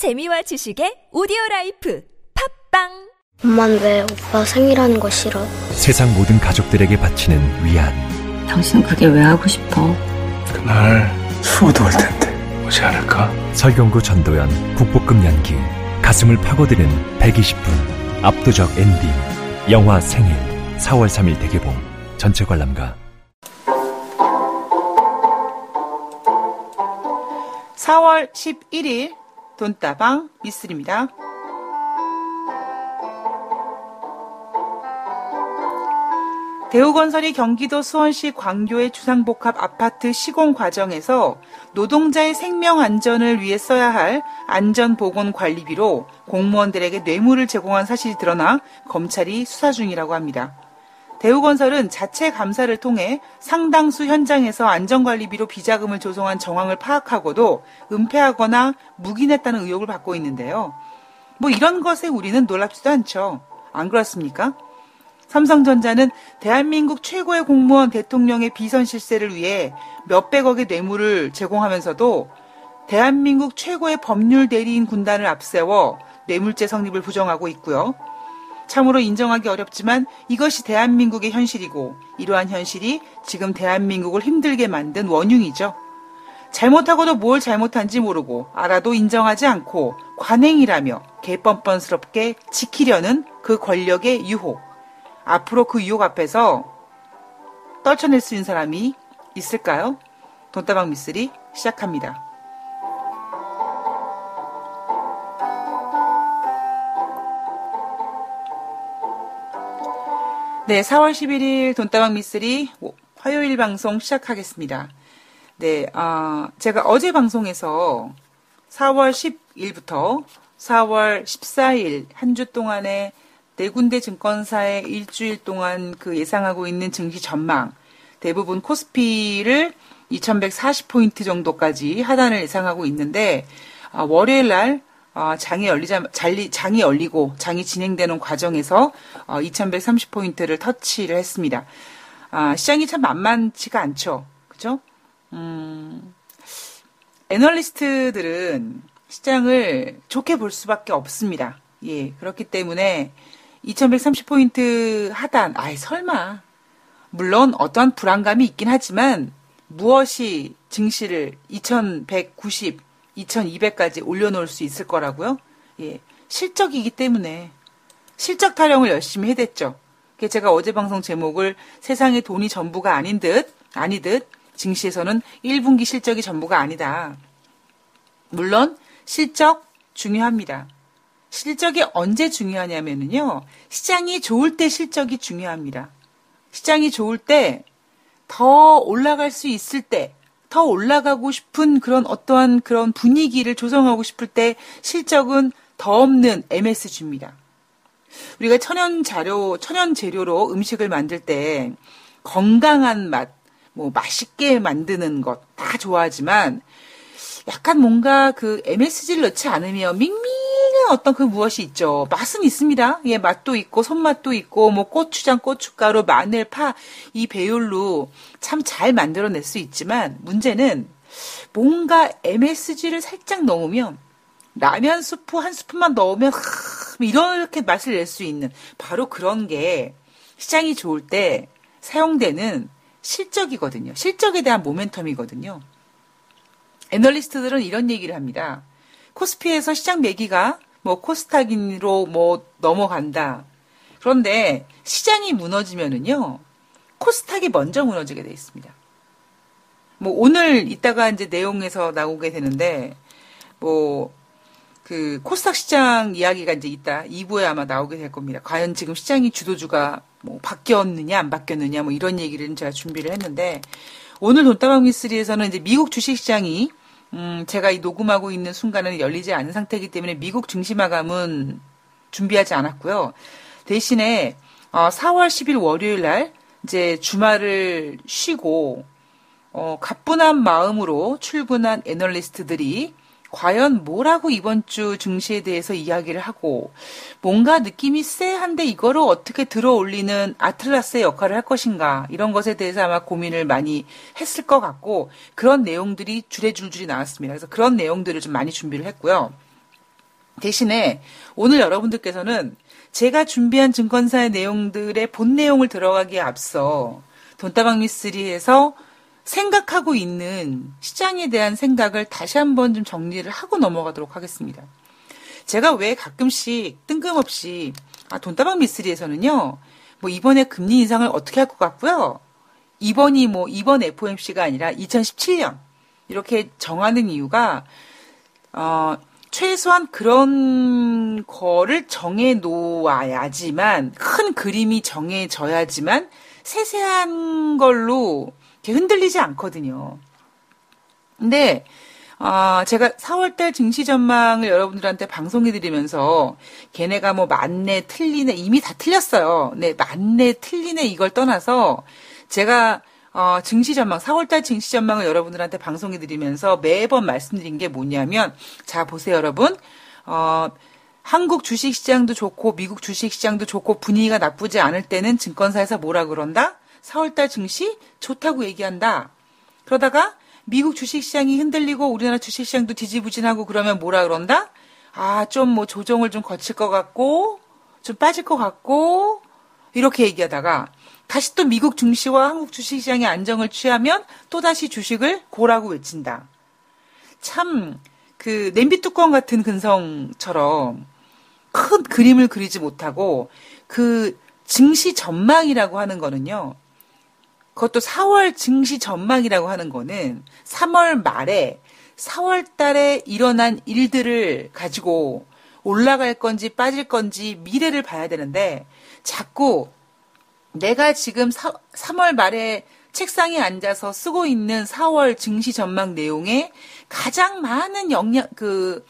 재미와 지식의 오디오 life 팟빵 엄만 왜 오빠 생일하는 거 싫어? 세상 모든 가족들에게 바치는 위안. 당신 그게 왜 하고 싶어? 그날 수호도 올 텐데 오지 않을까? 설경구 전도연 국보급 연기. 가슴을 파고드는 120분. 압도적 엔딩. 영화 생일. 4월 3일 대개봉. 전체 관람가. 4월 11일 돈다방 미쓰리입니다. 대우건설이 경기도 수원시 광교의 주상복합 아파트 시공 과정에서 노동자의 생명 안전을 위해 써야 할 안전보건관리비로 공무원들에게 뇌물을 제공한 사실이 드러나 검찰이 수사 중이라고 합니다. 대우건설은 자체 감사를 통해 상당수 현장에서 안전관리비로 비자금을 조성한 정황을 파악하고도 은폐하거나 묵인했다는 의혹을 받고 있는데요. 뭐 이런 것에 우리는 놀랍지도 않죠. 안 그렇습니까? 삼성전자는 대한민국 최고의 공무원 대통령의 비선 실세를 위해 몇백억의 뇌물을 제공하면서도 대한민국 최고의 법률 대리인 군단을 앞세워 뇌물죄 성립을 부정하고 있고요. 참으로 인정하기 어렵지만 이것이 대한민국의 현실이고 이러한 현실이 지금 대한민국을 힘들게 만든 원흉이죠. 잘못하고도 뭘 잘못한지 모르고 알아도 인정하지 않고 관행이라며 개뻔뻔스럽게 지키려는 그 권력의 유혹. 앞으로 그 유혹 앞에서 떨쳐낼 수 있는 사람이 있을까요? 돈다방 미쓰리 시작합니다. 네, 4월 11일 돈다방 미쓰리 화요일 방송 시작하겠습니다. 네, 아, 제가 어제 방송에서 4월 10일부터 4월 14일 한 주 동안의 네 군데 증권사의 일주일 동안 그 예상하고 있는 증시 전망, 대부분 코스피를 2140포인트 정도까지 하단을 예상하고 있는데, 아, 월요일 날 어, 장이 열리자, 장이, 장이 열리고 장이 진행되는 과정에서 어, 2130포인트를 터치를 했습니다. 아, 시장이 참 만만치가 않죠. 그죠? 음, 애널리스트들은 시장을 좋게 볼 수밖에 없습니다. 예, 그렇기 때문에 2130포인트 하단, 아이, 설마. 물론 어떠한 불안감이 있긴 하지만 무엇이 증시를 2190, 2200까지 올려놓을 수 있을 거라고요? 예. 실적이기 때문에 실적 타령을 열심히 해댔죠. 제가 어제 방송 제목을 세상의 돈이 전부가 아닌 듯, 아니듯, 증시에서는 1분기 실적이 전부가 아니다. 물론 실적 중요합니다. 실적이 언제 중요하냐면요. 시장이 좋을 때 실적이 중요합니다. 시장이 좋을 때 더 올라갈 수 있을 때, 더 올라가고 싶은 그런 어떠한 그런 분위기를 조성하고 싶을 때 실적은 더 없는 MSG입니다. 우리가 천연 자료, 천연 재료로 음식을 만들 때 건강한 맛, 뭐 맛있게 만드는 것 다 좋아하지만 약간 뭔가 그 MSG를 넣지 않으면 밍밍한 어떤 그 무엇이 있죠. 맛은 있습니다. 예, 맛도 있고 손맛도 있고 뭐 고추장, 고춧가루, 마늘, 파 이 배율로 참 잘 만들어낼 수 있지만 문제는 뭔가 MSG를 살짝 넣으면 라면 스프 한 스푼만 넣으면 이렇게 맛을 낼 수 있는 바로 그런 게 시장이 좋을 때 사용되는 실적이거든요. 실적에 대한 모멘텀이거든요. 애널리스트들은 이런 얘기를 합니다. 코스피에서 시장 매기가 뭐 코스닥인으로 뭐 넘어간다. 그런데 시장이 무너지면은요. 코스닥이 먼저 무너지게 돼 있습니다. 뭐 오늘 이따가 이제 내용에서 나오게 되는데 뭐 그 코스닥 시장 이야기가 이제 있다. 2부에 아마 나오게 될 겁니다. 과연 지금 시장이 주도주가 뭐 바뀌었느냐 안 바뀌었느냐 뭐 이런 얘기를 제가 준비를 했는데 오늘 돈다방 미스리에서는 이제 미국 주식 시장이 음, 제가 이 녹음하고 있는 순간은 열리지 않은 상태이기 때문에 미국 증시 마감은 준비하지 않았고요. 대신에 어, 4월 10일 월요일 날 이제 주말을 쉬고 어, 가뿐한 마음으로 출근한 애널리스트들이 과연 뭐라고 이번 주 증시에 대해서 이야기를 하고 뭔가 느낌이 쎄한데 이거를 어떻게 들어 올리는 아틀라스의 역할을 할 것인가 이런 것에 대해서 아마 고민을 많이 했을 것 같고 그런 내용들이 줄에 줄줄이 나왔습니다. 그래서 그런 내용들을 좀 많이 준비를 했고요. 대신에 오늘 여러분들께서는 제가 준비한 증권사의 내용들의 본 내용을 들어가기에 앞서 돈다방 미스리에서 생각하고 있는 시장에 대한 생각을 다시 한번 좀 정리를 하고 넘어가도록 하겠습니다. 제가 왜 가끔씩 뜬금없이 아, 돈다방 미스리에서는요, 뭐 이번에 금리 인상을 어떻게 할 것 같고요. 이번이 뭐 이번 FOMC가 아니라 2017년 이렇게 정하는 이유가 어, 최소한 그런 거를 정해 놓아야지만 큰 그림이 정해져야지만 세세한 걸로 이렇게 흔들리지 않거든요. 근데 아, 제가 4월달 증시 전망을 여러분들한테 방송해 드리면서 걔네가 뭐 맞네, 틀리네, 이미 다 틀렸어요. 네, 맞네, 틀리네 이걸 떠나서 제가 어, 증시 전망, 4월달 증시 전망을 여러분들한테 방송해 드리면서 매번 말씀드린 게 뭐냐면, 자, 보세요, 여러분. 어, 한국 주식 시장도 좋고, 미국 주식 시장도 좋고, 분위기가 나쁘지 않을 때는 증권사에서 뭐라 그런다? 4월달 증시 좋다고 얘기한다. 그러다가 미국 주식 시장이 흔들리고 우리나라 주식 시장도 뒤지부진하고 그러면 뭐라 그런다? 아, 좀 뭐 조정을 좀 거칠 것 같고, 좀 빠질 것 같고, 이렇게 얘기하다가 다시 또 미국 증시와 한국 주식시장의 안정을 취하면 또다시 주식을 고라고 외친다. 참, 그, 냄비 뚜껑 같은 근성처럼 큰 그림을 그리지 못하고 그 증시 전망이라고 하는 거는요. 그것도 4월 증시 전망이라고 하는 거는 3월 말에 4월 달에 일어난 일들을 가지고 올라갈 건지 빠질 건지 미래를 봐야 되는데 자꾸 내가 지금 사, 3월 말에 책상에 앉아서 쓰고 있는 4월 증시 전망 내용에 가장 많은 영양, 그,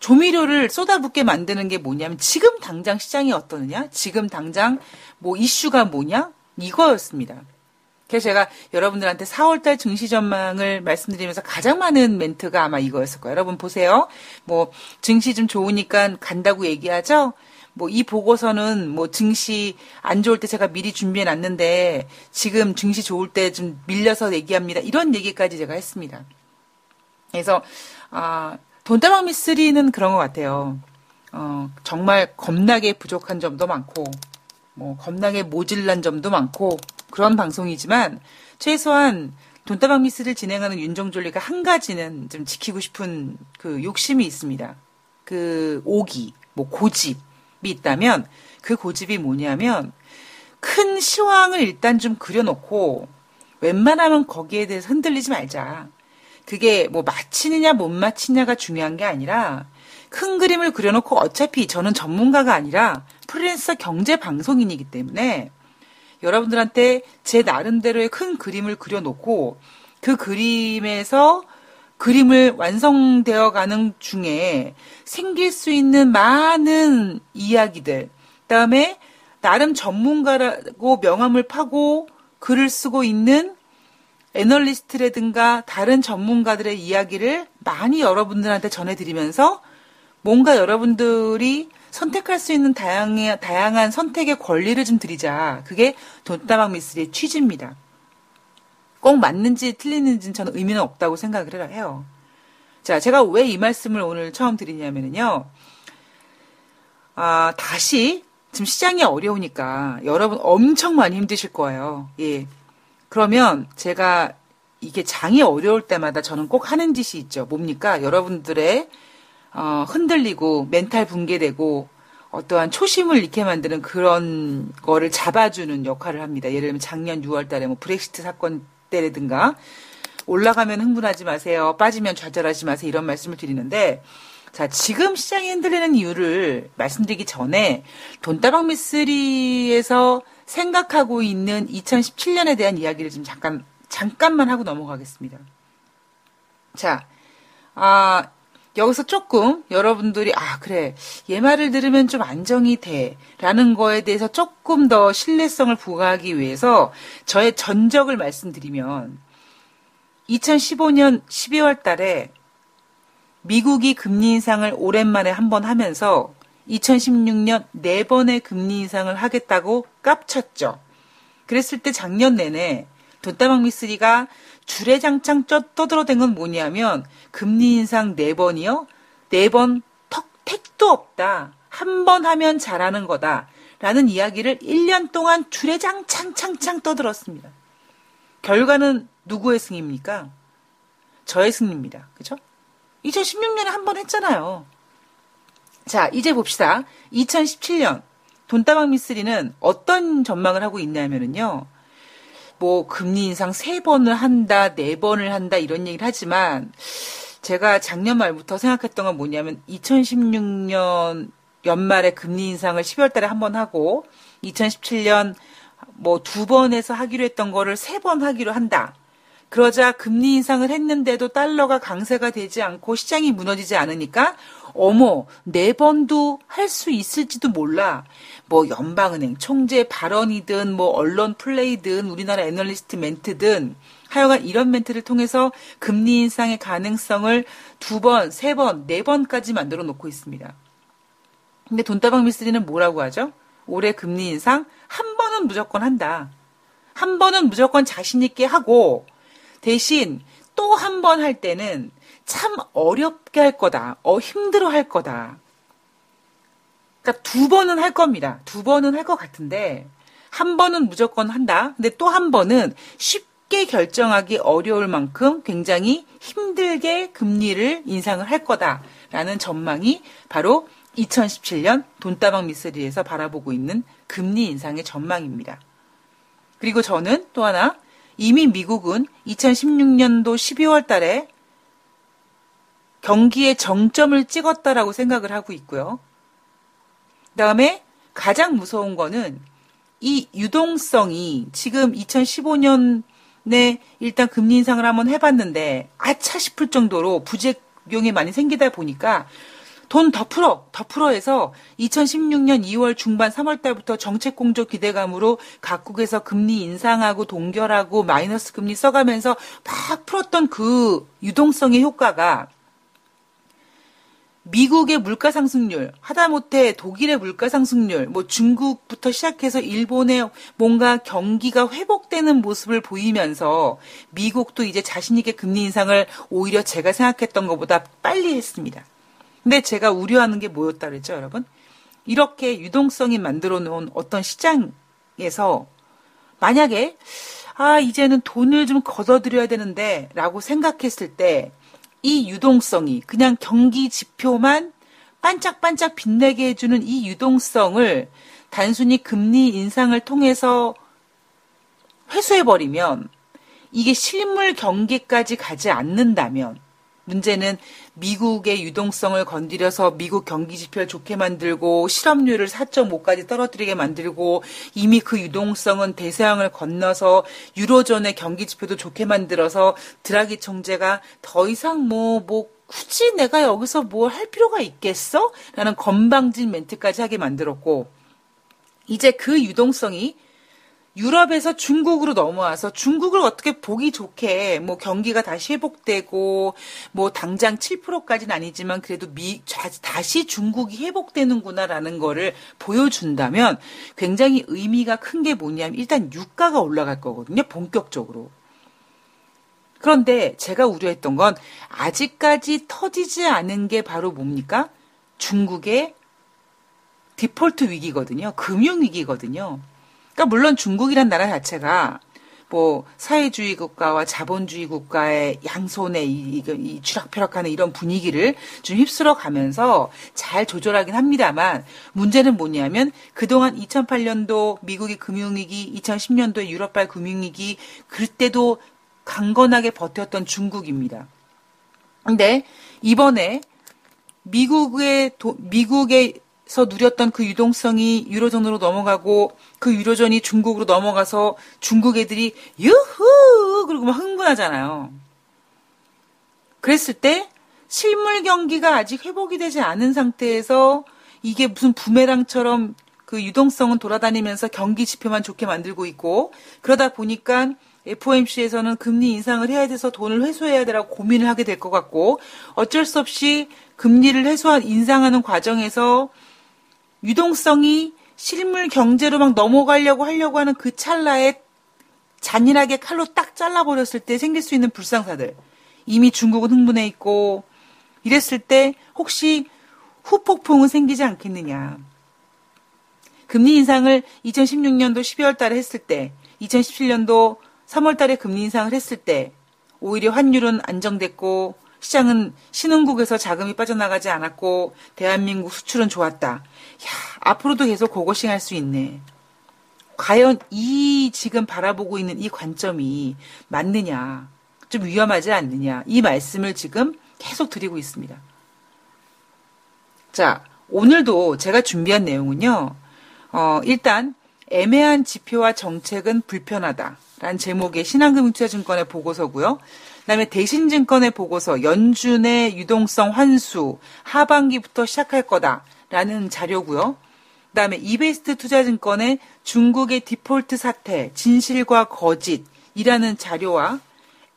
조미료를 쏟아붓게 만드는 게 뭐냐면 지금 당장 시장이 어떠느냐? 지금 당장 뭐 이슈가 뭐냐? 이거였습니다. 그래서 제가 여러분들한테 4월달 증시 전망을 말씀드리면서 가장 많은 멘트가 아마 이거였을 거예요. 여러분 보세요. 뭐 증시 좀 좋으니까 간다고 얘기하죠. 뭐 이 보고서는 뭐 증시 안 좋을 때 제가 미리 준비해 놨는데 지금 증시 좋을 때 좀 밀려서 얘기합니다. 이런 얘기까지 제가 했습니다. 그래서 아 돈다방 미스리는 그런 것 같아요. 어, 정말 겁나게 부족한 점도 많고, 뭐, 겁나게 모질란 점도 많고, 그런 방송이지만, 최소한 돈다방 미스를 진행하는 윤정졸리가 한 가지는 좀 지키고 싶은 그 욕심이 있습니다. 그 오기, 뭐 고집이 있다면, 그 고집이 뭐냐면, 큰 시황을 일단 좀 그려놓고, 웬만하면 거기에 대해서 흔들리지 말자. 그게 뭐 맞히느냐 못 맞히냐가 중요한 게 아니라 큰 그림을 그려놓고 어차피 저는 전문가가 아니라 프리랜서 경제 방송인이기 때문에 여러분들한테 제 나름대로의 큰 그림을 그려놓고 그 그림에서 그림을 완성되어 가는 중에 생길 수 있는 많은 이야기들, 그 다음에 나름 전문가라고 명함을 파고 글을 쓰고 있는 애널리스트라든가 다른 전문가들의 이야기를 많이 여러분들한테 전해드리면서 뭔가 여러분들이 선택할 수 있는 다양한, 다양한 선택의 권리를 좀 드리자. 그게 돈다방 미스리의 취지입니다. 꼭 맞는지 틀리는지는 저는 의미는 없다고 생각을 해요. 자, 제가 왜 이 말씀을 오늘 처음 드리냐면요. 아, 다시 지금 시장이 어려우니까 여러분 엄청 많이 힘드실 거예요. 예. 그러면 제가 이게 장이 어려울 때마다 저는 꼭 하는 짓이 있죠. 뭡니까? 여러분들의 어, 흔들리고 멘탈 붕괴되고 어떠한 초심을 잃게 만드는 그런 거를 잡아주는 역할을 합니다. 예를 들면 작년 6월 달에 뭐 브렉시트 사건 때라든가 올라가면 흥분하지 마세요. 빠지면 좌절하지 마세요. 이런 말씀을 드리는데 자, 지금 시장이 흔들리는 이유를 말씀드리기 전에 돈다방 미스리에서 생각하고 있는 2017년에 대한 이야기를 좀 잠깐, 잠깐만 하고 넘어가겠습니다. 자, 아, 여기서 조금 여러분들이, 아, 그래. 얘 말을 들으면 좀 안정이 돼. 라는 거에 대해서 조금 더 신뢰성을 부과하기 위해서 저의 전적을 말씀드리면, 2015년 12월 달에 미국이 금리 인상을 오랜만에 한 번 하면서 2016년 네 번의 금리 인상을 하겠다고 깝쳤죠. 그랬을 때 작년 내내 돈다방 미스리가 주례장창 떠들어댄 건 뭐냐면 금리 인상 네 번이요. 네번턱 끝도 없다. 한 번 하면 잘하는 거다. 라는 이야기를 1년 동안 주례장 창창창 떠들었습니다. 결과는 누구의 승입니까? 저의 승리입니다. 그죠? 2016년에 한 번 했잖아요. 자, 이제 봅시다. 2017년 돈다방 미쓰리는 어떤 전망을 하고 있냐면은요. 뭐 금리 인상 세 번을 한다, 네 번을 한다 이런 얘기를 하지만 제가 작년 말부터 생각했던 건 뭐냐면 2016년 연말에 금리 인상을 12월 달에 한 번 하고 2017년 뭐 두 번에서 하기로 했던 거를 세 번 하기로 한다. 그러자 금리 인상을 했는데도 달러가 강세가 되지 않고 시장이 무너지지 않으니까 어머 네 번도 할 수 있을지도 몰라. 뭐 연방은행 총재 발언이든 뭐 언론 플레이든 우리나라 애널리스트 멘트든 하여간 이런 멘트를 통해서 금리 인상의 가능성을 두 번, 세 번, 네 번까지 만들어 놓고 있습니다. 근데 돈다방 미스리는 뭐라고 하죠? 올해 금리 인상 한 번은 무조건 한다. 한 번은 무조건 자신 있게 하고 대신 또 한 번 할 때는 참 어렵게 할 거다. 어, 힘들어 할 거다. 그러니까 두 번은 할 겁니다. 두 번은 할 것 같은데 한 번은 무조건 한다. 근데 또 한 번은 쉽게 결정하기 어려울 만큼 굉장히 힘들게 금리를 인상을 할 거다라는 전망이 바로 2017년 돈다방 미스리에서 바라보고 있는 금리 인상의 전망입니다. 그리고 저는 또 하나 이미 미국은 2016년도 12월 달에 경기의 정점을 찍었다라고 생각을 하고 있고요. 그 다음에 가장 무서운 거는 이 유동성이 지금 2015년에 일단 금리 인상을 한번 해봤는데 아차 싶을 정도로 부작용이 많이 생기다 보니까 돈 더 풀어, 더 풀어 해서 2016년 2월 중반 3월 달부터 정책 공조 기대감으로 각국에서 금리 인상하고 동결하고 마이너스 금리 써가면서 막 풀었던 그 유동성의 효과가 미국의 물가 상승률, 하다못해 독일의 물가 상승률, 뭐 중국부터 시작해서 일본의 뭔가 경기가 회복되는 모습을 보이면서 미국도 이제 자신 있게 금리 인상을 오히려 제가 생각했던 것보다 빨리 했습니다. 근데 제가 우려하는 게 뭐였다 그랬죠, 여러분? 이렇게 유동성이 만들어 놓은 어떤 시장에서 만약에 아, 이제는 돈을 좀 걷어들여야 되는데 라고 생각했을 때 이 유동성이 그냥 경기 지표만 반짝반짝 빛내게 해주는 이 유동성을 단순히 금리 인상을 통해서 회수해버리면 이게 실물 경기까지 가지 않는다면 문제는 미국의 유동성을 건드려서 미국 경기 지표를 좋게 만들고 실업률을 4.5까지 떨어뜨리게 만들고 이미 그 유동성은 대서양을 건너서 유로존의 경기 지표도 좋게 만들어서 드라기 총재가 더 이상 뭐뭐 뭐 굳이 내가 여기서 뭘 할 필요가 있겠어? 라는 건방진 멘트까지 하게 만들었고 이제 그 유동성이 유럽에서 중국으로 넘어와서 중국을 어떻게 보기 좋게 뭐 경기가 다시 회복되고 뭐 당장 7%까지는 아니지만 그래도 미 다시 중국이 회복되는구나라는 거를 보여준다면 굉장히 의미가 큰 게 뭐냐면 일단 유가가 올라갈 거거든요. 본격적으로. 그런데 제가 우려했던 건 아직까지 터지지 않은 게 바로 뭡니까? 중국의 디폴트 위기거든요. 금융 위기거든요. 그러니까 물론 중국이란 나라 자체가 뭐 사회주의 국가와 자본주의 국가의 양손에 이, 이, 이 쥐락펴락하는 이런 분위기를 좀 휩쓸어 가면서 잘 조절하긴 합니다만 문제는 뭐냐면 그동안 2008년도 미국의 금융위기, 2010년도에 유럽발 금융위기 그때도 강건하게 버텼던 중국입니다. 근데 이번에 미국의 도, 미국의 서 누렸던 그 유동성이 유로존으로 넘어가고 그 유로존이 중국으로 넘어가서 중국 애들이 유후 그리고 막 흥분하잖아요. 그랬을 때 실물 경기가 아직 회복이 되지 않은 상태에서 이게 무슨 부메랑처럼 그 유동성은 돌아다니면서 경기 지표만 좋게 만들고 있고 그러다 보니까 FOMC에서는 금리 인상을 해야 돼서 돈을 회수해야 되라고 고민을 하게 될 것 같고 어쩔 수 없이 금리를 해소한 인상하는 과정에서 유동성이 실물 경제로 막 넘어가려고 하려고 하는 그 찰나에 잔인하게 칼로 딱 잘라버렸을 때 생길 수 있는 불상사들. 이미 중국은 흥분해 있고, 이랬을 때 혹시 후폭풍은 생기지 않겠느냐. 금리 인상을 2016년도 12월 달에 했을 때, 2017년도 3월 달에 금리 인상을 했을 때, 오히려 환율은 안정됐고, 시장은 신흥국에서 자금이 빠져나가지 않았고, 대한민국 수출은 좋았다. 야, 앞으로도 계속 고고싱 할 수 있네. 과연 이 지금 바라보고 있는 이 관점이 맞느냐, 좀 위험하지 않느냐, 이 말씀을 지금 계속 드리고 있습니다. 자, 오늘도 제가 준비한 내용은요, 어, 일단, 애매한 지표와 정책은 불편하다. 라는 제목의 신한금융투자증권의 보고서고요. 그다음에 대신증권의 보고서 연준의 유동성 환수 하반기부터 시작할 거다라는 자료고요. 그다음에 이베스트 투자증권의 중국의 디폴트 사태 진실과 거짓이라는 자료와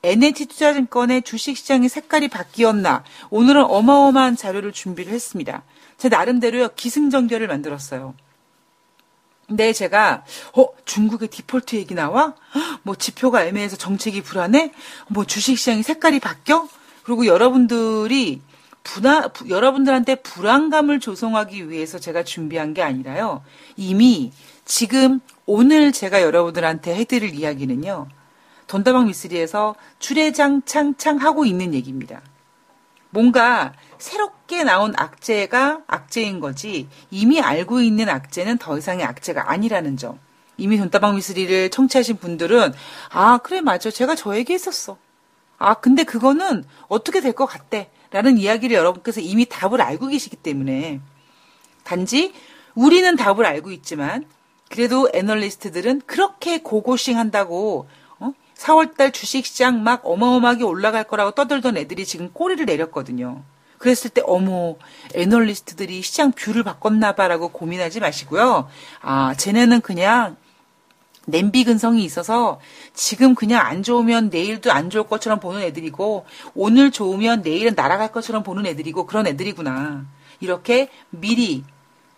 NH 투자증권의 주식시장의 색깔이 바뀌었나 오늘은 어마어마한 자료를 준비를 했습니다. 제 나름대로요 기승전결을 만들었어요. 근데 제가 어 중국의 디폴트 얘기 나와? 뭐 지표가 애매해서 정책이 불안해? 뭐 주식시장의 색깔이 바뀌어? 그리고 여러분들이 부, 여러분들한테 불안감을 조성하기 위해서 제가 준비한 게 아니라요. 이미 지금 오늘 제가 여러분들한테 해드릴 이야기는요. 돈다방 미스리에서 출애장 창창 하고 있는 얘기입니다. 뭔가 새롭게 나온 악재가 악재인 거지 이미 알고 있는 악재는 더 이상의 악재가 아니라는 점. 이미 돈다방 미스리를 청취하신 분들은 아 그래 맞아 제가 저 얘기했었어. 아 근데 그거는 어떻게 될 것 같대. 라는 이야기를 여러분께서 이미 답을 알고 계시기 때문에 단지 우리는 답을 알고 있지만 그래도 애널리스트들은 그렇게 고고싱 한다고 어? 4월달 주식시장 막 어마어마하게 올라갈 거라고 떠들던 애들이 지금 꼬리를 내렸거든요. 그랬을 때 어머 애널리스트들이 시장 view를 바꿨나 봐라고 고민하지 마시고요. 아 쟤네는 그냥 냄비 근성이 있어서 지금 그냥 안 좋으면 내일도 안 좋을 것처럼 보는 애들이고 오늘 좋으면 내일은 날아갈 것처럼 보는 애들이고 그런 애들이구나. 이렇게 미리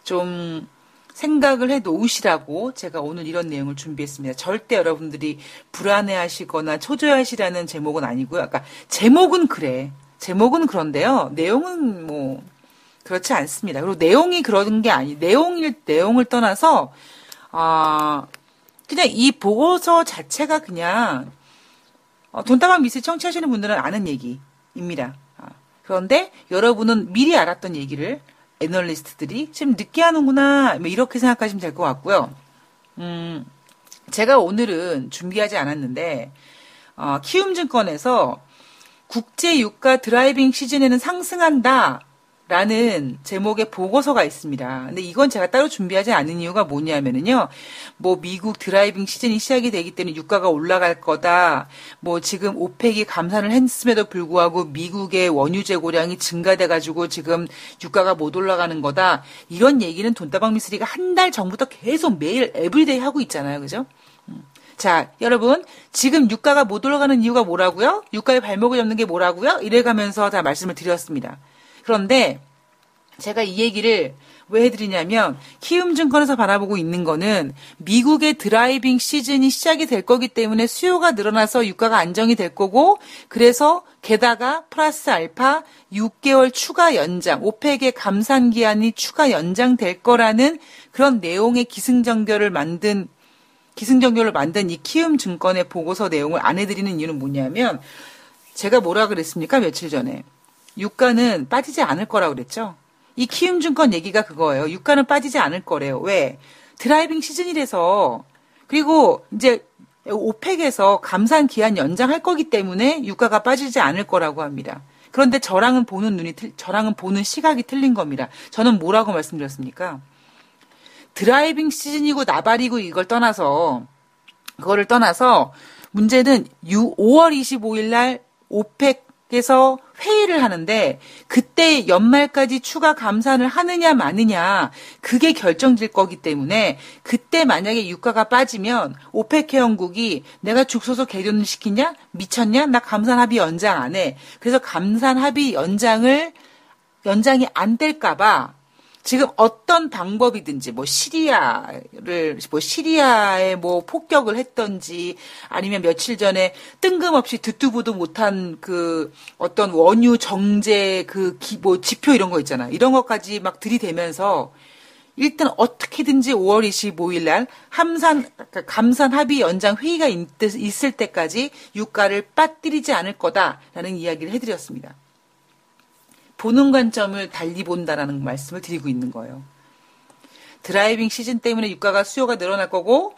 좀 생각을 해 놓으시라고 제가 오늘 이런 내용을 준비했습니다. 절대 여러분들이 불안해 하시거나 초조하시라는 제목은 아니고요. 그러니까 제목은 그래. 제목은 그런데요. 내용은 뭐 그렇지 않습니다. 그리고 내용이 그런 게 아니, 내용일 내용을 떠나서 아 그냥 이 보고서 자체가 그냥 어, 돈다방 미스리 청취하시는 분들은 아는 얘기입니다. 아, 그런데 여러분은 미리 알았던 얘기를 애널리스트들이 지금 늦게 하는구나 뭐 이렇게 생각하시면 될 것 같고요. 음, 제가 오늘은 준비하지 않았는데 어, 키움증권에서 국제 유가 driving 시즌에는 상승한다. 라는 제목의 보고서가 있습니다. 근데 이건 제가 따로 준비하지 않은 이유가 뭐냐면은요. 뭐 미국 driving 시즌이 시작이 되기 때문에 유가가 올라갈 거다. 뭐 지금 오펙이 감산을 했음에도 불구하고 미국의 원유 재고량이 증가돼 가지고 지금 유가가 못 올라가는 거다. 이런 얘기는 돈다방 미스리가 한 달 전부터 계속 매일 every day 하고 있잖아요. 그죠? 음. 자, 여러분, 지금 유가가 못 올라가는 이유가 뭐라고요? 유가의 발목을 잡는 게 뭐라고요? 이래가면서 다 말씀을 드렸습니다. 그런데 제가 이 얘기를 왜 해드리냐면 키움증권에서 바라보고 있는 거는 미국의 driving 시즌이 시작이 될 거기 때문에 수요가 늘어나서 유가가 안정이 될 거고 그래서 게다가 플러스 알파 6개월 추가 연장 오펙의 감산 기한이 추가 연장될 거라는 그런 내용의 기승전결을 만든 기승전결을 만든 이 키움 증권의 보고서 내용을 안 해드리는 이유는 뭐냐면 제가 뭐라 그랬습니까 며칠 전에 유가는 빠지지 않을 거라고 그랬죠. 이 키움 증권 얘기가 그거예요. 유가는 빠지지 않을 거래요. 왜? driving 시즌이라서 그리고 이제 오펙에서 감산 기한 연장할 거기 때문에 유가가 빠지지 않을 거라고 합니다. 그런데 저랑은 보는 눈이 저랑은 보는 시각이 틀린 겁니다. 저는 뭐라고 말씀드렸습니까? driving 시즌이고 나발이고 이걸 떠나서 그거를 떠나서 문제는 5월 25일 날 오펙 그래서 회의를 하는데 그때 연말까지 추가 감산을 하느냐 마느냐 그게 결정될 거기 때문에 그때 만약에 유가가 빠지면 오펙 회원국이 내가 죽 쒀서 개련을 시키냐 미쳤냐 나 감산 합의 연장 안 해. 그래서 감산 합의 연장을 연장이 안 될까봐 지금 어떤 방법이든지 뭐 시리아를 뭐 시리아에 뭐 폭격을 했던지 아니면 며칠 전에 뜬금없이 듣도 보도 못한 그 어떤 원유 정제 그 뭐 지표 이런 거 있잖아. 이런 것까지 막 들이대면서 일단 어떻게든지 5월 25일 날 함산 그러니까 감산 합의 연장 회의가 있, 있을 때까지 유가를 빠뜨리지 않을 거다라는 이야기를 해 드렸습니다. 보는 관점을 달리 본다라는 말씀을 드리고 있는 거예요. driving 시즌 때문에 유가가 수요가 늘어날 거고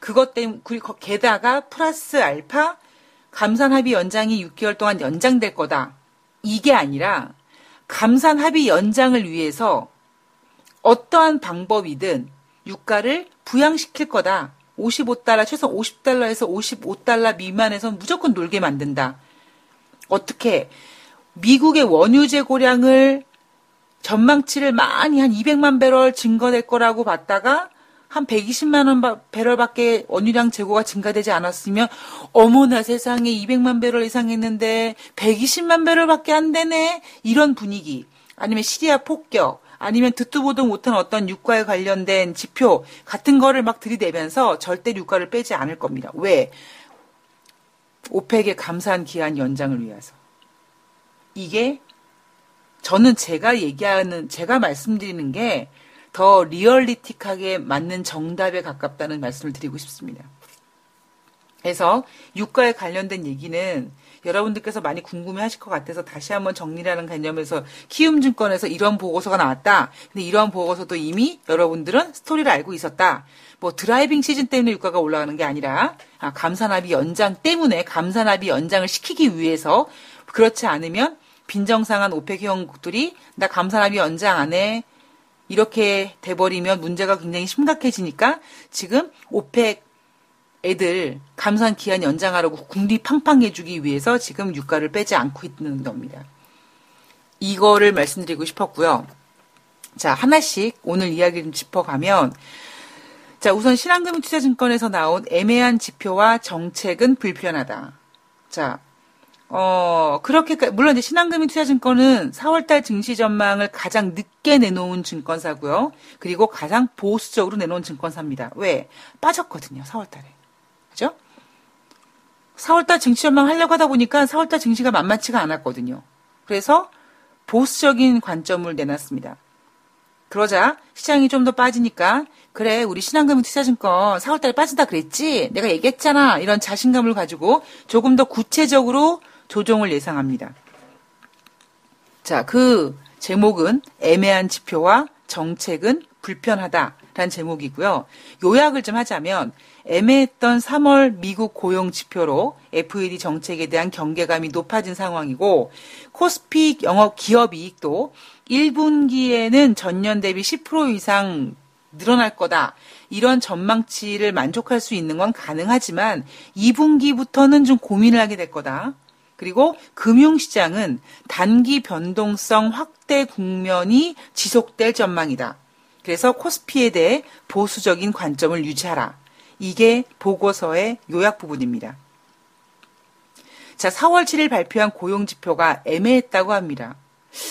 그것 때문에 게다가 플러스 알파 감산 합의 연장이 6개월 동안 연장될 거다. 이게 아니라 감산 합의 연장을 위해서 어떠한 방법이든 유가를 부양시킬 거다. 55달러, 최소 50달러에서 55달러 미만에서 무조건 놀게 만든다. 어떻게 미국의 원유 재고량을 전망치를 많이 한 200만 배럴 증가될 거라고 봤다가 한 120만 원 배럴밖에 원유량 재고가 증가되지 않았으면 어머나 세상에 200만 배럴 이상 했는데 120만 배럴밖에 안 되네 이런 분위기 아니면 시리아 폭격 아니면 듣도 보도 못한 어떤 유가에 관련된 지표 같은 거를 막 들이대면서 절대 유가를 빼지 않을 겁니다. 왜? 오펙의 감사한 기한 연장을 위해서. 이게 저는 제가 얘기하는 제가 말씀드리는 게 더 realistic하게 맞는 정답에 가깝다는 말씀을 드리고 싶습니다. 그래서 유가에 관련된 얘기는 여러분들께서 많이 궁금해 하실 것 같아서 다시 한번 정리라는 개념에서 키움증권에서 이런 보고서가 나왔다. 근데 이런 보고서도 이미 여러분들은 스토리를 알고 있었다. 뭐 driving 시즌 때문에 유가가 올라가는 게 아니라 아, 감산합의 연장 때문에 감산합의 연장을 시키기 위해서 그렇지 않으면 빈정상한 오펙 회원국들이 나 감산합의 연장 안 해. 이렇게 돼버리면 문제가 굉장히 심각해지니까 지금 오펙 애들 감산 기한 연장하라고 궁디 팡팡해주기 위해서 지금 유가를 빼지 않고 있는 겁니다. 이거를 말씀드리고 싶었고요. 자, 하나씩 오늘 이야기를 짚어가면 자, 우선 신한금융투자증권에서 나온 애매한 지표와 정책은 불편하다. 자, 어, 그렇게, 물론 이제 신한금융 투자증권은 4월달 증시 전망을 가장 늦게 내놓은 증권사고요. 그리고 가장 보수적으로 내놓은 증권사입니다. 왜? 빠졌거든요, 4월달에. 그죠? 4월달 증시 전망 하려고 하다 보니까 4월달 증시가 만만치가 않았거든요. 그래서 보수적인 관점을 내놨습니다. 그러자 시장이 좀 더 빠지니까 그래 우리 신한금융 투자증권 4월달에 빠진다 그랬지 내가 얘기했잖아 이런 자신감을 가지고 조금 더 구체적으로 조정을 예상합니다. 자, 그 제목은 애매한 지표와 정책은 불편하다라는 제목이고요. 요약을 좀 하자면 애매했던 3월 미국 고용 지표로 FED 정책에 대한 경계감이 높아진 상황이고 코스피 영업 기업 이익도 1분기에는 전년 대비 10% 이상 늘어날 거다. 이런 전망치를 만족할 수 있는 건 가능하지만 2분기부터는 좀 고민을 하게 될 거다. 그리고 금융시장은 단기 변동성 확대 국면이 지속될 전망이다. 그래서 코스피에 대해 보수적인 관점을 유지하라. 이게 보고서의 요약 부분입니다. 자, 4월 7일 발표한 고용 지표가 애매했다고 합니다.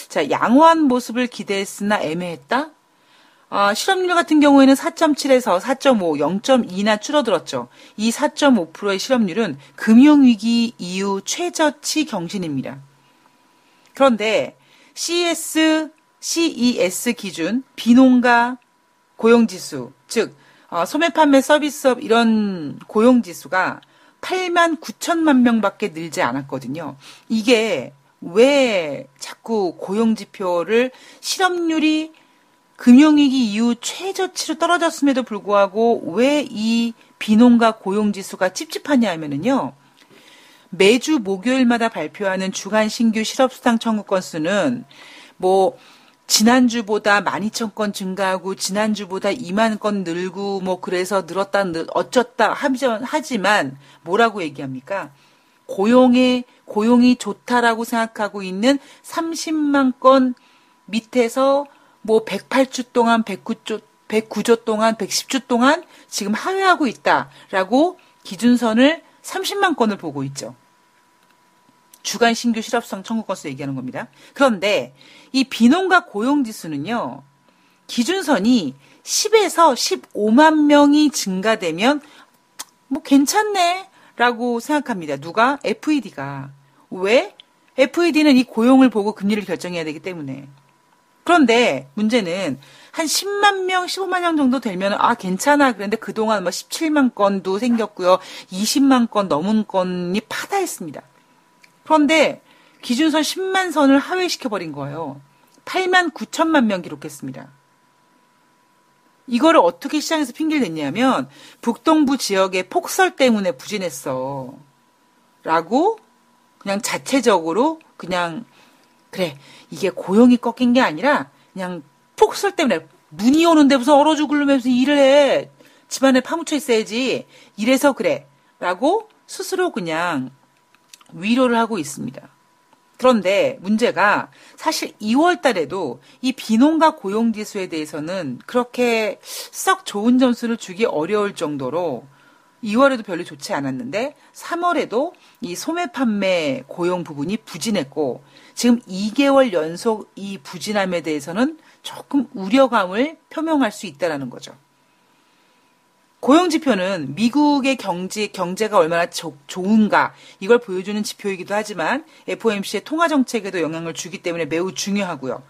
자, 양호한 모습을 기대했으나 애매했다? 아, 실업률 같은 경우에는 4.7에서 4.5, 0.2나 줄어들었죠. 이 4.5%의 실업률은 금융위기 이후 최저치 경신입니다. 그런데 CES, CES 기준 비농가 고용지수, 즉 어, 소매 판매 서비스업 이런 고용지수가 8만 9천만 명밖에 늘지 않았거든요. 이게 왜 자꾸 고용지표를 실업률이 금융위기 이후 최저치로 떨어졌음에도 불구하고 왜 이 비농가 고용지수가 찝찝하냐 하면은요. 매주 목요일마다 발표하는 주간 신규 실업수당 청구 건수는 뭐 지난주보다 12,000건 증가하고 지난주보다 2만 건 늘고 뭐 그래서 늘었다 늘 어쩌다 하지만 뭐라고 얘기합니까? 고용에 고용이 좋다라고 생각하고 있는 30만 건 밑에서 뭐 108주 동안 109주 109조 동안 110주 동안 지금 하회하고 있다라고 기준선을 30만 건을 보고 있죠. 주간 신규 실업성 청구 건수 얘기하는 겁니다. 그런데 이 비농가 고용 지수는요. 기준선이 10에서 15만 명이 증가되면 뭐 괜찮네 라고 생각합니다. 누가? FED가. 왜? FED는 이 고용을 보고 금리를 결정해야 되기 때문에. 그런데 문제는 한 10만 명, 15만 명 정도 되면 아 괜찮아. 그런데 그동안 뭐 17만 건도 생겼고요. 20만 건 넘은 건이 파다했습니다. 그런데 기준선 10만 선을 하회시켜 버린 거예요. 8만 9천만 명 기록했습니다. 이거를 어떻게 시장에서 핑계를 냈냐면 북동부 지역의 폭설 때문에 부진했어. 라고 그냥 자체적으로 그냥 그래 이게 고용이 꺾인 게 아니라 그냥 폭설 때문에 눈이 오는데 무슨 얼어 죽으면서 일을 해. 집안에 파묻혀 있어야지. 이래서 그래. 라고 스스로 그냥 위로를 하고 있습니다. 그런데 문제가 사실 2월 달에도 이 비농가 고용 지수에 대해서는 그렇게 썩 좋은 점수를 주기 어려울 정도로 2월에도 별로 좋지 않았는데 3월에도 이 소매 판매 고용 부분이 부진했고 지금 2개월 연속 이 부진함에 대해서는 조금 우려감을 표명할 수 있다라는 거죠. 고용 지표는 미국의 경제 경제가 얼마나 조, 좋은가 이걸 보여주는 지표이기도 하지만 FOMC의 통화 정책에도 영향을 주기 때문에 매우 중요하고요.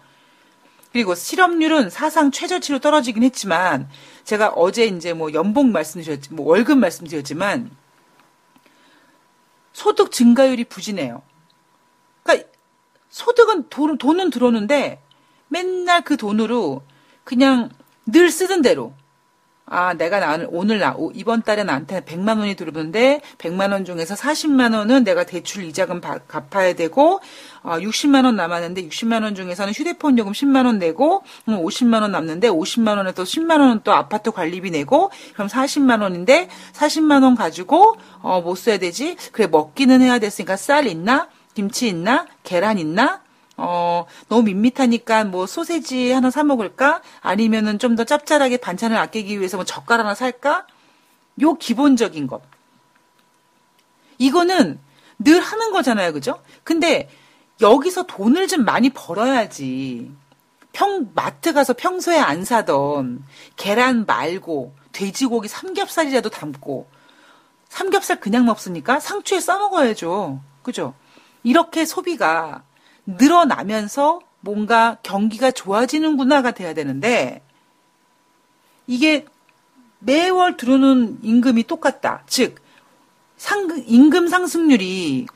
그리고 실업률은 사상 최저치로 떨어지긴 했지만 제가 어제 이제 뭐 연봉 말씀드렸지 뭐 월급 말씀드렸지만 소득 증가율이 부진해요. 그러니까 소득은 돈, 돈은 들어오는데 맨날 그 돈으로 그냥 늘 쓰던 대로 아, 내가 나는 오늘 나 이번 달에 나한테 100만 원이 들어오는데 100만 원 중에서 40만 원은 내가 대출 이자금 바, 갚아야 되고 어, 60만 원 남았는데 60만 원 중에서는 휴대폰 요금 10만 원 내고 음, 50만 원 남는데 50만 원에 또 10만 원은 또 아파트 관리비 내고 그럼 40만 원인데 40만 원 가지고 어, 못 써야 되지. 그래 먹기는 해야 됐으니까 쌀 있나? 김치 있나? 계란 있나? 어, 너무 밋밋하니까 뭐 소세지 하나 사 먹을까? 아니면은 좀 더 짭짤하게 반찬을 아끼기 위해서 뭐 젓갈 하나 살까? 요 기본적인 것. 이거는 늘 하는 거잖아요. 그죠? 근데 여기서 돈을 좀 많이 벌어야지. 평, 마트 가서 평소에 안 사던 계란 말고 돼지고기 삼겹살이라도 담고 삼겹살 그냥 먹습니까? 상추에 싸먹어야죠. 그죠? 이렇게 소비가 늘어나면서 뭔가 경기가 좋아지는구나가 돼야 되는데 이게 매월 들어오는 임금이 똑같다. 즉 상, 임금 상승률이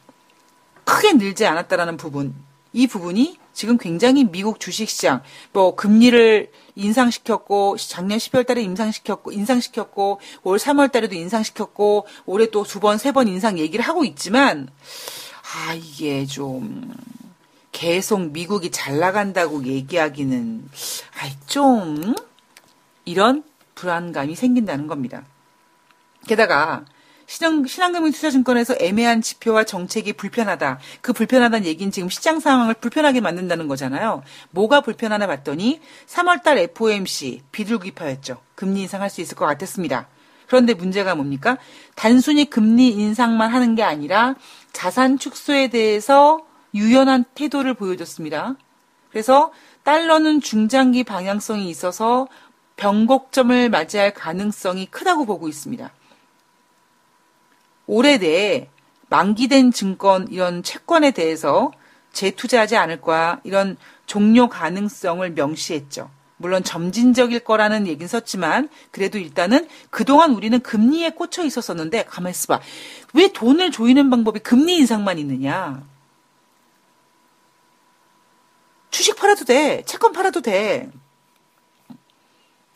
크게 늘지 않았다라는 부분. 이 부분이 지금 굉장히 미국 주식시장, 뭐, 금리를 인상시켰고, 작년 12월 달에 인상시켰고, 인상시켰고, 올 3월 달에도 인상시켰고, 올해 또 두 번, 세 번 인상 얘기를 하고 있지만, 아, 이게 좀, 계속 미국이 잘 나간다고 얘기하기는 아이 좀 이런 불안감이 생긴다는 겁니다. 게다가 신한, 신한금융투자증권에서 애매한 지표와 정책이 불편하다. 그 불편하다는 얘기는 지금 시장 상황을 불편하게 만든다는 거잖아요. 뭐가 불편하나 봤더니 3월달 FOMC 비둘기파였죠. 금리 인상할 수 있을 것 같았습니다. 그런데 문제가 뭡니까? 단순히 금리 인상만 하는 게 아니라 자산 축소에 대해서 유연한 태도를 보여줬습니다. 그래서 달러는 중장기 방향성이 있어서 변곡점을 맞이할 가능성이 크다고 보고 있습니다. 올해 내에 만기된 증권 이런 채권에 대해서 재투자하지 않을 거야 이런 종료 가능성을 명시했죠. 물론 점진적일 거라는 얘기는 썼지만 그래도 일단은 그동안 우리는 금리에 꽂혀 있었었는데 가만히 있어봐. 왜 돈을 조이는 방법이 금리 인상만 있느냐? 주식 팔아도 돼. 채권 팔아도 돼.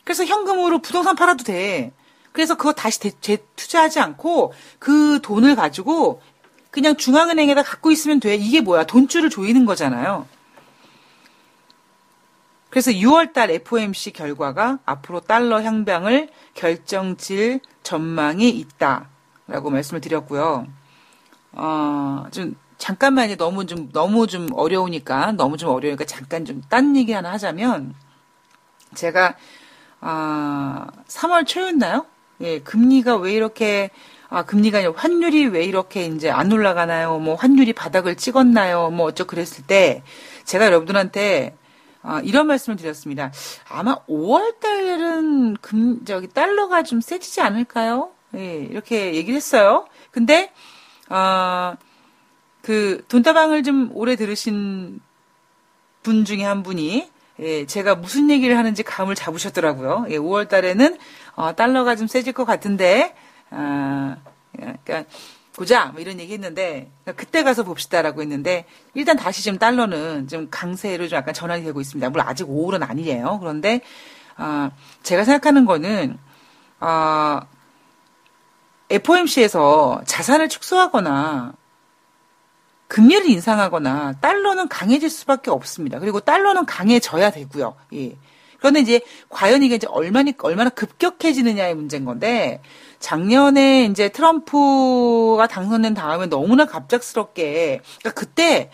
그래서 현금으로 부동산 팔아도 돼. 그래서 그거 다시 재투자하지 않고 그 돈을 가지고 그냥 중앙은행에다 갖고 있으면 돼. 이게 뭐야? 돈줄을 조이는 거잖아요. 그래서 6월달 FOMC 결과가 앞으로 달러 향방을 결정질 전망이 있다라고 말씀을 드렸고요. 어, 좀 잠깐만요. 너무 좀 너무 좀 어려우니까 너무 좀 어려우니까 잠깐 좀 딴 얘기 하나 하자면 제가 아 3월 초였나요? 예, 금리가 왜 이렇게 아 금리가 아니라 환율이 왜 이렇게 이제 안 올라가나요? 뭐 환율이 바닥을 찍었나요? 뭐 어쩌 그랬을 때 제가 여러분들한테 어, 이런 말씀을 드렸습니다. 아마 5월 달은 금 저기 달러가 좀 세지지 않을까요? 예, 이렇게 얘기를 했어요. 근데 어, 그 돈다방을 좀 오래 들으신 분 중에 한 분이 예, 제가 무슨 얘기를 하는지 감을 잡으셨더라고요. 예, 5월 달에는 어, 달러가 좀 세질 것 같은데 아, 그러니까 보자 뭐 이런 얘기 했는데 그러니까 그때 가서 봅시다라고 했는데 일단 다시 좀 달러는 좀 강세로 좀 약간 전환이 되고 있습니다. 물론 아직 5월은 아니에요. 그런데 아, 제가 생각하는 거는 아, FOMC에서 자산을 축소하거나 금리를 인상하거나 달러는 강해질 수밖에 없습니다. 그리고 달러는 강해져야 되고요. 예. 그런데 이제 과연 이게 이제 얼마나 얼마나 급격해지느냐의 문제인 건데 작년에 이제 트럼프가 당선된 다음에 너무나 갑작스럽게 그러니까 그때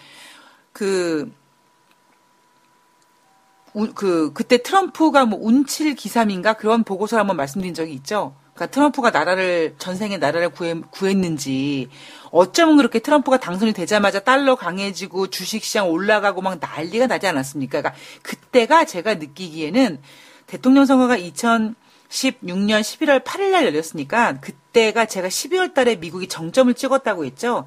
그 우- 그 그때 트럼프가 뭐 운칠 기삼인가 그런 보고서를 한번 말씀드린 적이 있죠. 그러니까 트럼프가 나라를 전생에 나라를 구해, 구했 는지 어쩌면 그렇게 트럼프가 당선이 되자마자 달러 강해지고 주식시장 올라가고 막 난리가 나지 않았습니까? 그러니까 그때가 제가 느끼기에는 대통령 선거가 2016년 11월 8일 날 열렸으니까 그때가 제가 12월 달에 미국이 정점을 찍었다고 했죠.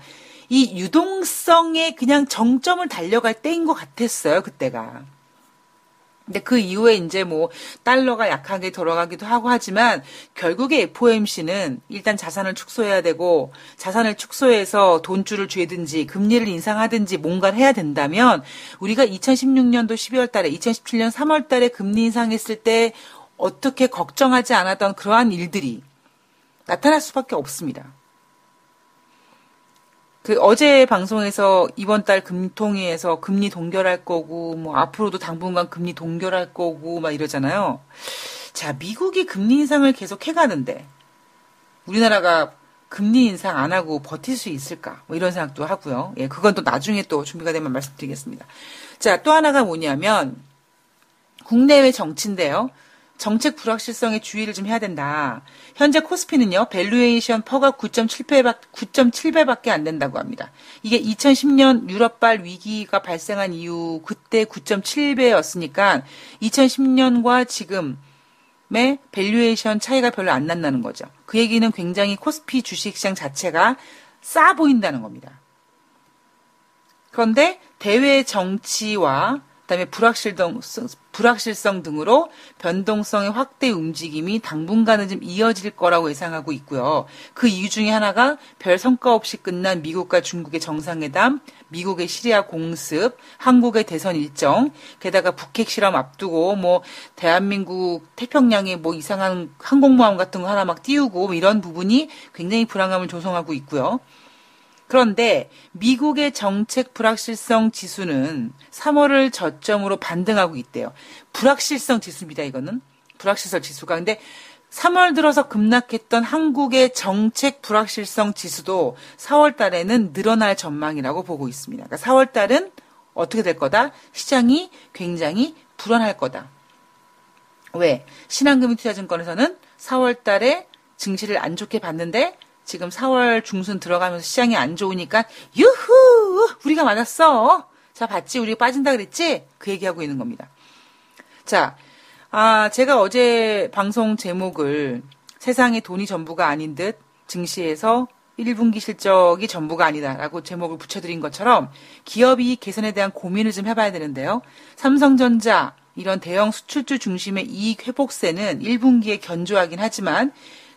이 유동성에 그냥 정점을 달려갈 때인 것 같았어요, 그때가. 근데 그 이후에 이제 뭐 달러가 약하게 돌아가기도 하고 하지만 결국에 FOMC는 일단 자산을 축소해야 되고 자산을 축소해서 돈줄을 죄든지 금리를 인상하든지 뭔가를 해야 된다면 우리가 2016년도 12월 달에 2017년 3월 달에 금리 인상했을 때 어떻게 걱정하지 않았던 그러한 일들이 나타날 수밖에 없습니다. 그 어제 방송에서 이번 달 금통위에서 금리 동결할 거고 뭐 앞으로도 당분간 금리 동결할 거고 막 이러잖아요. 자, 미국이 금리 인상을 계속 해 가는데 우리나라가 금리 인상 안 하고 버틸 수 있을까? 뭐 이런 생각도 하고요. 예, 그건 또 나중에 또 준비가 되면 말씀드리겠습니다. 자, 또 하나가 뭐냐면 국내외 정치인데요. 정책 불확실성에 주의를 좀 해야 된다. 현재 코스피는요, valuation PER가 9.7배, 9.7배밖에 안 된다고 합니다. 이게 2010년 유럽발 위기가 발생한 이후 그때 9.7배였으니까 2010년과 지금의 valuation 차이가 별로 안 난다는 거죠. 그 얘기는 굉장히 코스피 주식시장 자체가 싸 보인다는 겁니다. 그런데 대외 정치와 그다음에 불확실성, 불확실성 등으로 변동성의 확대 움직임이 당분간은 좀 이어질 거라고 예상하고 있고요. 그 이유 중에 하나가 별 성과 없이 끝난 미국과 중국의 정상회담, 미국의 시리아 공습, 한국의 대선 일정, 게다가 북핵 실험 앞두고 뭐 대한민국 태평양에 뭐 이상한 항공모함 같은 거 하나 막 띄우고 뭐 이런 부분이 굉장히 불안감을 조성하고 있고요. 그런데 미국의 정책 불확실성 지수는 3월을 저점으로 반등하고 있대요. 불확실성 지수입니다, 이거는. 불확실성 지수가. 근데 3월 들어서 급락했던 한국의 정책 불확실성 지수도 4월 달에는 늘어날 전망이라고 보고 있습니다. 그러니까 4월 달은 어떻게 될 거다? 시장이 굉장히 불안할 거다. 왜? 신한금융투자증권에서는 4월 달에 증시를 안 좋게 봤는데 지금 4월 중순 들어가면서 시장이 안 좋으니까 유후 우리가 맞았어. 자 봤지 우리가 빠진다 그랬지 그 얘기하고 있는 겁니다. 자, 아 제가 어제 방송 제목을 세상에 돈이 전부가 아닌 듯 증시에서 1분기 실적이 전부가 아니다라고 제목을 붙여드린 것처럼 기업이 개선에 대한 고민을 좀 해봐야 되는데요. 삼성전자 이런 대형 수출주 중심의 이익 회복세는 1분기에 견조하긴 하지만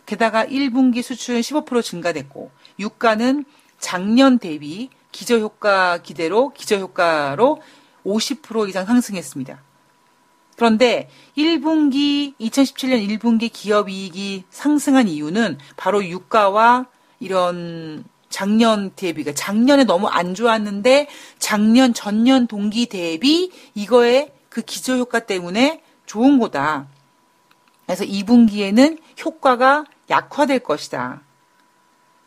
게다가 1분기 수출은 15% 증가됐고 유가는 작년 대비 기저효과 기대로 기저효과로 50% 이상 상승했습니다. 그런데 1분기 2017년 1분기 기업 이익이 상승한 이유는 바로 유가와 이런 작년 대비, 가 작년에 너무 안 좋았는데 작년 전년 동기 대비 이거에 그 기저 효과 때문에 좋은 거다. 그래서 2분기에는 효과가 약화될 것이다.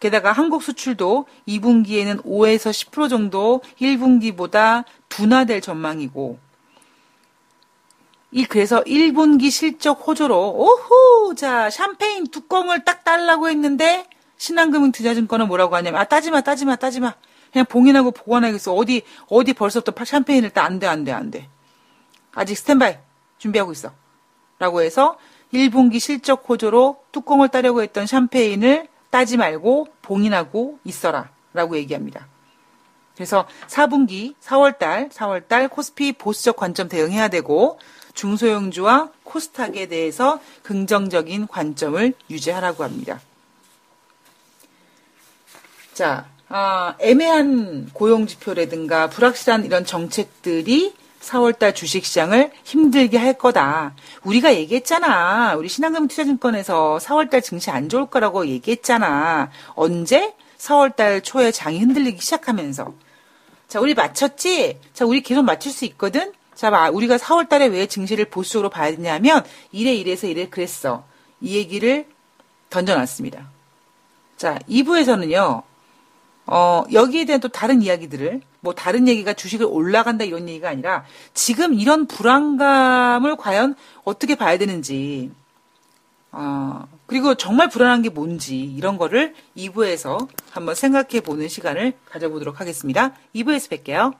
게다가 한국 수출도 2분기에는 5에서 10% 정도 1분기보다 둔화될 전망이고, 이 그래서 1분기 실적 호조로 오호 자 샴페인 뚜껑을 딱 달라고 했는데 신한금융 투자증권은 뭐라고 하냐면 아 따지마 따지마 따지마 그냥 봉인하고 보관하겠어 어디 어디 벌써부터 샴페인을 따 안 돼 안 돼 안돼 아직 스탠바이 준비하고 있어. 라고 해서 1분기 실적 호조로 뚜껑을 따려고 했던 샴페인을 따지 말고 봉인하고 있어라. 라고 얘기합니다. 그래서 4분기 4월달 4월달 코스피 보수적 관점 대응해야 되고 중소형주와 코스닥에 대해서 긍정적인 관점을 유지하라고 합니다. 자, 아, 애매한 고용 지표라든가 불확실한 이런 정책들이 4월달 주식시장을 힘들게 할 거다. 우리가 얘기했잖아. 우리 신한금투자증권에서 4월달 증시 안 좋을 거라고 얘기했잖아. 언제? 4월달 초에 장이 흔들리기 시작하면서. 자, 우리 맞췄지? 자, 우리 계속 맞출 수 있거든? 자, 봐. 우리가 4월 달에 왜 증시를 보수적으로 봐야 되냐면, 이래 이래서 이래 그랬어. 이 얘기를 던져놨습니다. 자, 2부에서는요, 어, 여기에 대한 또 다른 이야기들을, 뭐 다른 얘기가 주식을 올라간다 이런 얘기가 아니라, 지금 이런 불안감을 과연 어떻게 봐야 되는지, 어, 그리고 정말 불안한 게 뭔지, 이런 거를 2부에서 한번 생각해 보는 시간을 가져보도록 하겠습니다. 2부에서 뵐게요.